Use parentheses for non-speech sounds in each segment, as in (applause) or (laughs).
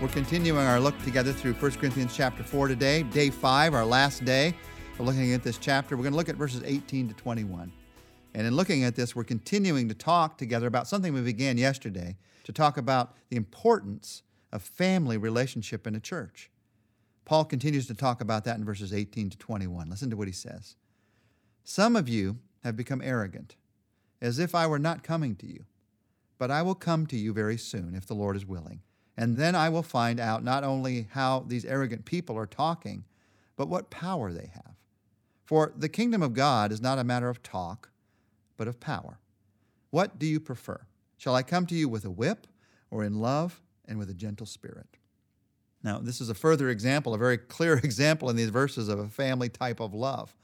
We're continuing our look together through 1 Corinthians chapter 4 today, day 5, our last day. We're looking at this chapter. We're going to look at verses 18 to 21. And in looking at this, we're continuing to talk together about something we began yesterday to talk about the importance of family relationship in a church. Paul continues to talk about that in verses 18 to 21. Listen to what he says. Some of you have become arrogant, as if I were not coming to you. But I will come to you very soon, if the Lord is willing and then I will find out not only how these arrogant people are talking, but what power they have. For the kingdom of God is not a matter of talk, but of power. What do you prefer? Shall I come to you with a whip, or in love and with a gentle spirit? Now, this is a further example, a very clear (laughs) example in these verses of a family type of love.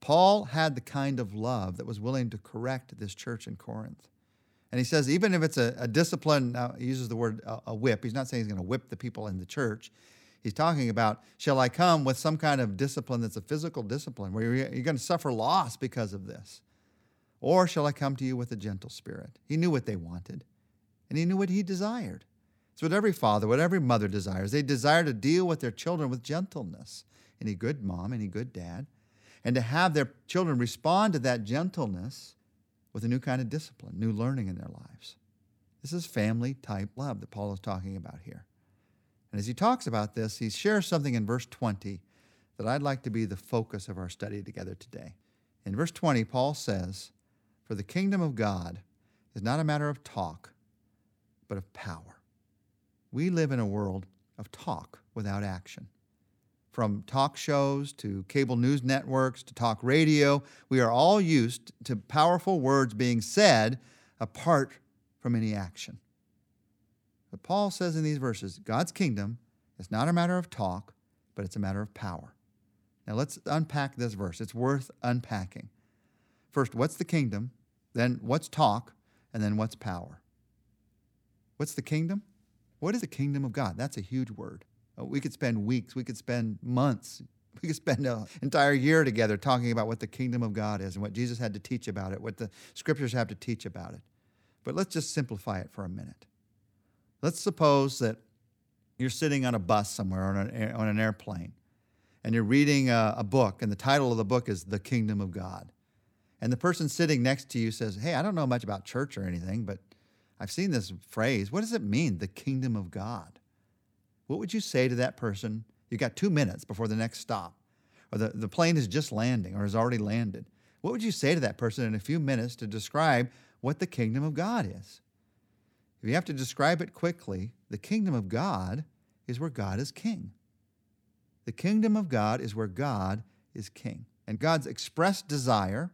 Paul had the kind of love that was willing to correct this church in Corinth. And he says, even if it's a, a discipline, now he uses the word a, a whip. He's not saying he's going to whip the people in the church. He's talking about, shall I come with some kind of discipline that's a physical discipline where you're, you're going to suffer loss because of this? Or shall I come to you with a gentle spirit? He knew what they wanted, and he knew what he desired. It's what every father, what every mother desires. They desire to deal with their children with gentleness. Any good mom, any good dad. And to have their children respond to that gentleness with a new kind of discipline, new learning in their lives. This is family type love that Paul is talking about here. And as he talks about this, he shares something in verse 20 that I'd like to be the focus of our study together today. In verse 20, Paul says, For the kingdom of God is not a matter of talk, but of power. We live in a world of talk without action. From talk shows to cable news networks to talk radio, we are all used to powerful words being said apart from any action. But Paul says in these verses God's kingdom is not a matter of talk, but it's a matter of power. Now let's unpack this verse. It's worth unpacking. First, what's the kingdom? Then, what's talk? And then, what's power? What's the kingdom? What is the kingdom of God? That's a huge word. Uh, we could spend weeks, we could spend months, (laughs) we could spend an entire year together talking about what the kingdom of God is and what Jesus had to teach about it, what the scriptures have to teach about it. But let's just simplify it for a minute. Let's suppose that you're sitting on a bus somewhere on an, on an airplane and you're reading a, a book, and the title of the book is The Kingdom of God. And the person sitting next to you says, Hey, I don't know much about church or anything, but I've seen this phrase. What does it mean, the kingdom of God? What would you say to that person? You've got two minutes before the next stop, or the, the plane is just landing or has already landed. What would you say to that person in a few minutes to describe what the kingdom of God is? If you have to describe it quickly, the kingdom of God is where God is king. The kingdom of God is where God is king. And God's expressed desire,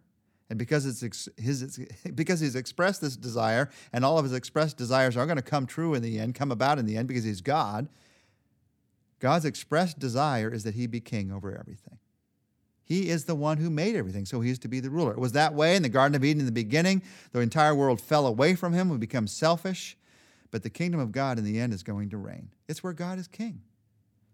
and because it's his, (laughs) because he's expressed this desire, and all of his expressed desires are going to come true in the end, come about in the end, because he's God, God's expressed desire is that he be king over everything. He is the one who made everything, so he is to be the ruler. It was that way in the Garden of Eden in the beginning. The entire world fell away from him, we become selfish, but the kingdom of God in the end is going to reign. It's where God is king.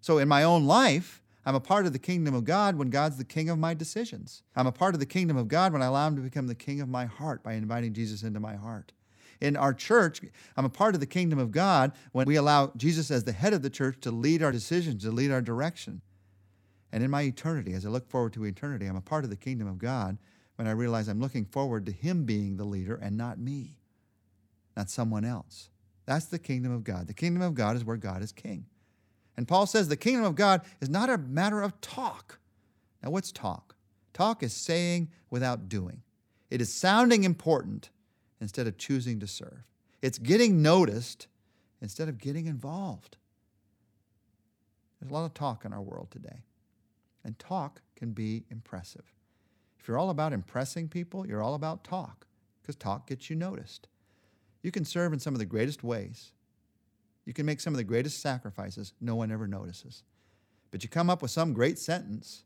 So in my own life, I'm a part of the kingdom of God when God's the king of my decisions. I'm a part of the kingdom of God when I allow him to become the king of my heart by inviting Jesus into my heart in our church, I'm a part of the kingdom of God when we allow Jesus as the head of the church to lead our decisions, to lead our direction. And in my eternity, as I look forward to eternity, I'm a part of the kingdom of God when I realize I'm looking forward to Him being the leader and not me, not someone else. That's the kingdom of God. The kingdom of God is where God is king. And Paul says the kingdom of God is not a matter of talk. Now, what's talk? Talk is saying without doing. It is sounding important, instead of choosing to serve. It's getting noticed instead of getting involved. There's a lot of talk in our world today, and talk can be impressive. If you're all about impressing people, you're all about talk, because talk gets you noticed. You can serve in some of the greatest ways. You can make some of the greatest sacrifices no one ever notices. But you come up with some great sentence,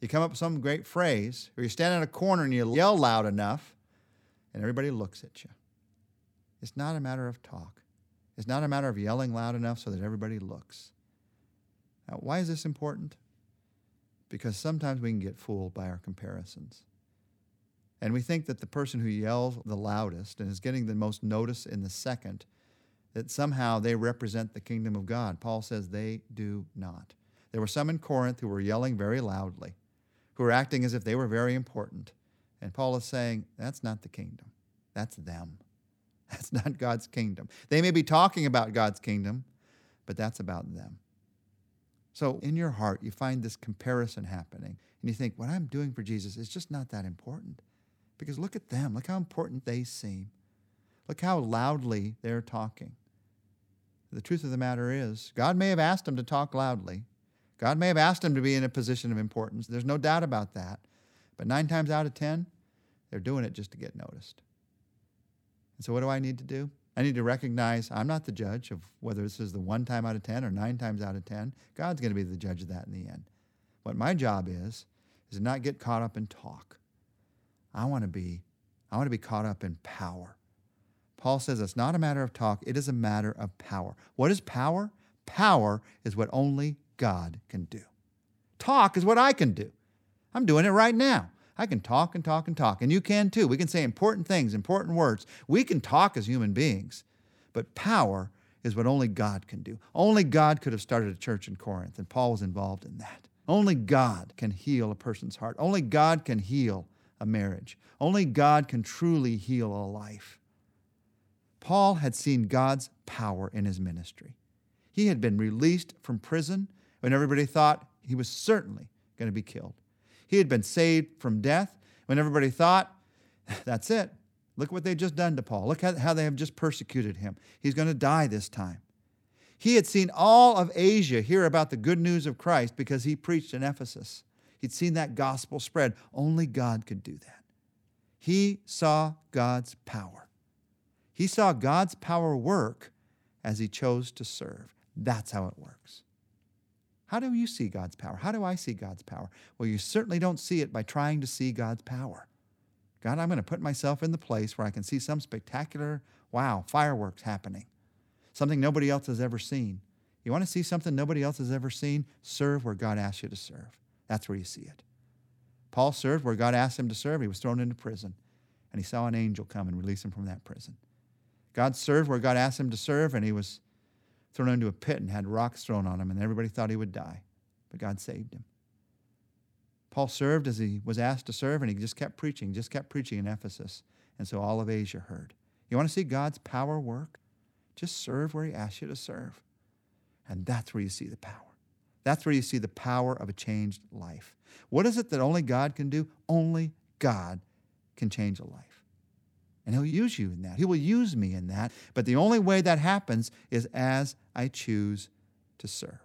you come up with some great phrase, or you stand in a corner and you yell loud enough, and everybody looks at you. It's not a matter of talk. It's not a matter of yelling loud enough so that everybody looks. Now, why is this important? Because sometimes we can get fooled by our comparisons. And we think that the person who yells the loudest and is getting the most notice in the second that somehow they represent the kingdom of God. Paul says they do not. There were some in Corinth who were yelling very loudly, who were acting as if they were very important. And Paul is saying, that's not the kingdom. That's them. (laughs) That's not God's kingdom. They may be talking about God's kingdom, but that's about them. So in your heart, you find this comparison happening, and you think, what I'm doing for Jesus is just not that important. Because look at them. Look how important they seem. Look how loudly they're talking. The truth of the matter is, God may have asked them to talk loudly. God may have asked them to be in a position of importance. There's no doubt about that. But nine times out of ten, they're doing it just to get noticed. And so, what do I need to do? I need to recognize I'm not the judge of whether this is the one time out of 10 or nine times out of 10. God's going to be the judge of that in the end. What my job is, is to not get caught up in talk. I want to be, I want to be caught up in power. Paul says it's not a matter of talk, it is a matter of power. What is power? Power is what only God can do. Talk is what I can do. I'm doing it right now. I can talk and talk and talk, and you can too. We can say important things, important words. We can talk as human beings, but power is what only God can do. Only God could have started a church in Corinth, and Paul was involved in that. Only God can heal a person's heart. Only God can heal a marriage. Only God can truly heal a life. Paul had seen God's power in his ministry. He had been released from prison when everybody thought he was certainly going to be killed. He had been saved from death when everybody thought, (laughs) that's it. Look what they've just done to Paul. Look how they have just persecuted him. He's going to die this time. He had seen all of Asia hear about the good news of Christ because he preached in Ephesus. He'd seen that gospel spread. Only God could do that. He saw God's power. He saw God's power work as he chose to serve. That's how it works. How do you see God's power? How do I see God's power? Well, you certainly don't see it by trying to see God's power. God, I'm going to put myself in the place where I can see some spectacular, wow, fireworks happening, something nobody else has ever seen. You want to see something nobody else has ever seen? Serve where God asks you to serve. That's where you see it. Paul served where God asked him to serve. He was thrown into prison, and he saw an angel come and release him from that prison. God served where God asked him to serve, and he was thrown into a pit and had rocks thrown on him, and everybody thought he would die. But God saved him. Paul served as he was asked to serve, and he just kept preaching, just kept preaching in Ephesus. And so all of Asia heard. You want to see God's power work? Just serve where he asks you to serve. And that's where you see the power. That's where you see the power of a changed life. What is it that only God can do? Only God can change a life. And He'll use you in that. He will use me in that. But the only way that happens is as I choose to serve.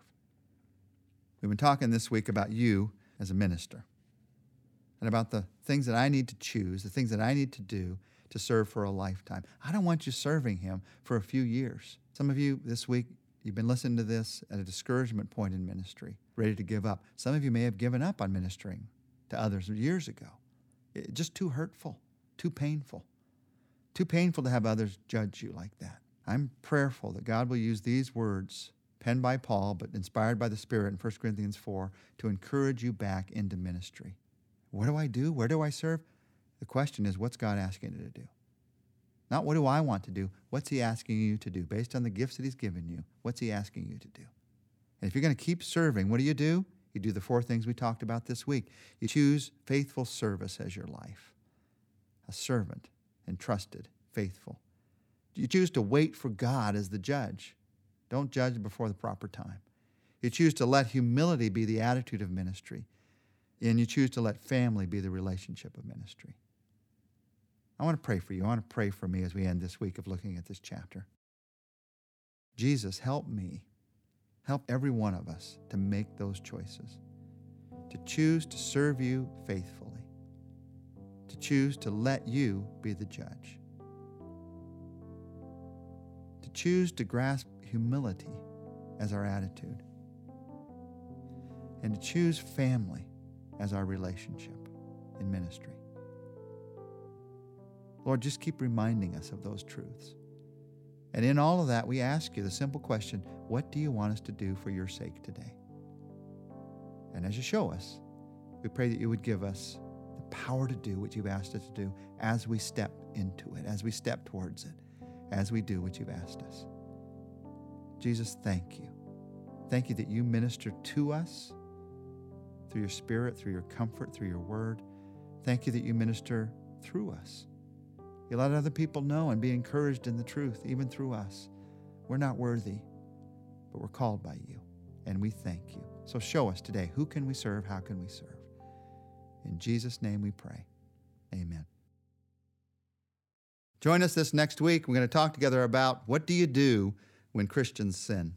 We've been talking this week about you as a minister and about the things that I need to choose, the things that I need to do to serve for a lifetime. I don't want you serving Him for a few years. Some of you this week, you've been listening to this at a discouragement point in ministry, ready to give up. Some of you may have given up on ministering to others years ago. It, just too hurtful, too painful. Too painful to have others judge you like that. I'm prayerful that God will use these words, penned by Paul, but inspired by the Spirit in 1 Corinthians 4, to encourage you back into ministry. What do I do? Where do I serve? The question is, what's God asking you to do? Not what do I want to do? What's He asking you to do? Based on the gifts that He's given you, what's He asking you to do? And if you're going to keep serving, what do you do? You do the four things we talked about this week. You choose faithful service as your life, a servant entrusted, faithful. You choose to wait for God as the judge. Don't judge before the proper time. You choose to let humility be the attitude of ministry, and you choose to let family be the relationship of ministry. I want to pray for you. I want to pray for me as we end this week of looking at this chapter. Jesus, help me. Help every one of us to make those choices, to choose to serve you faithfully to choose to let you be the judge, choose to grasp humility as our attitude, and to choose family as our relationship in ministry. Lord, just keep reminding us of those truths. And in all of that, we ask you the simple question what do you want us to do for your sake today? And as you show us, we pray that you would give us the power to do what you've asked us to do as we step into it, as we step towards it, as we do what you've asked us. Jesus, thank you. Thank you that you minister to us through your spirit, through your comfort, through your word. Thank you that you minister through us. You let other people know and be encouraged in the truth, even through us. We're not worthy, but we're called by you, and we thank you. So show us today who can we serve, how can we serve. In Jesus' name we pray. Amen. Join us this next week. We're going to talk together about what do you do when Christians sin.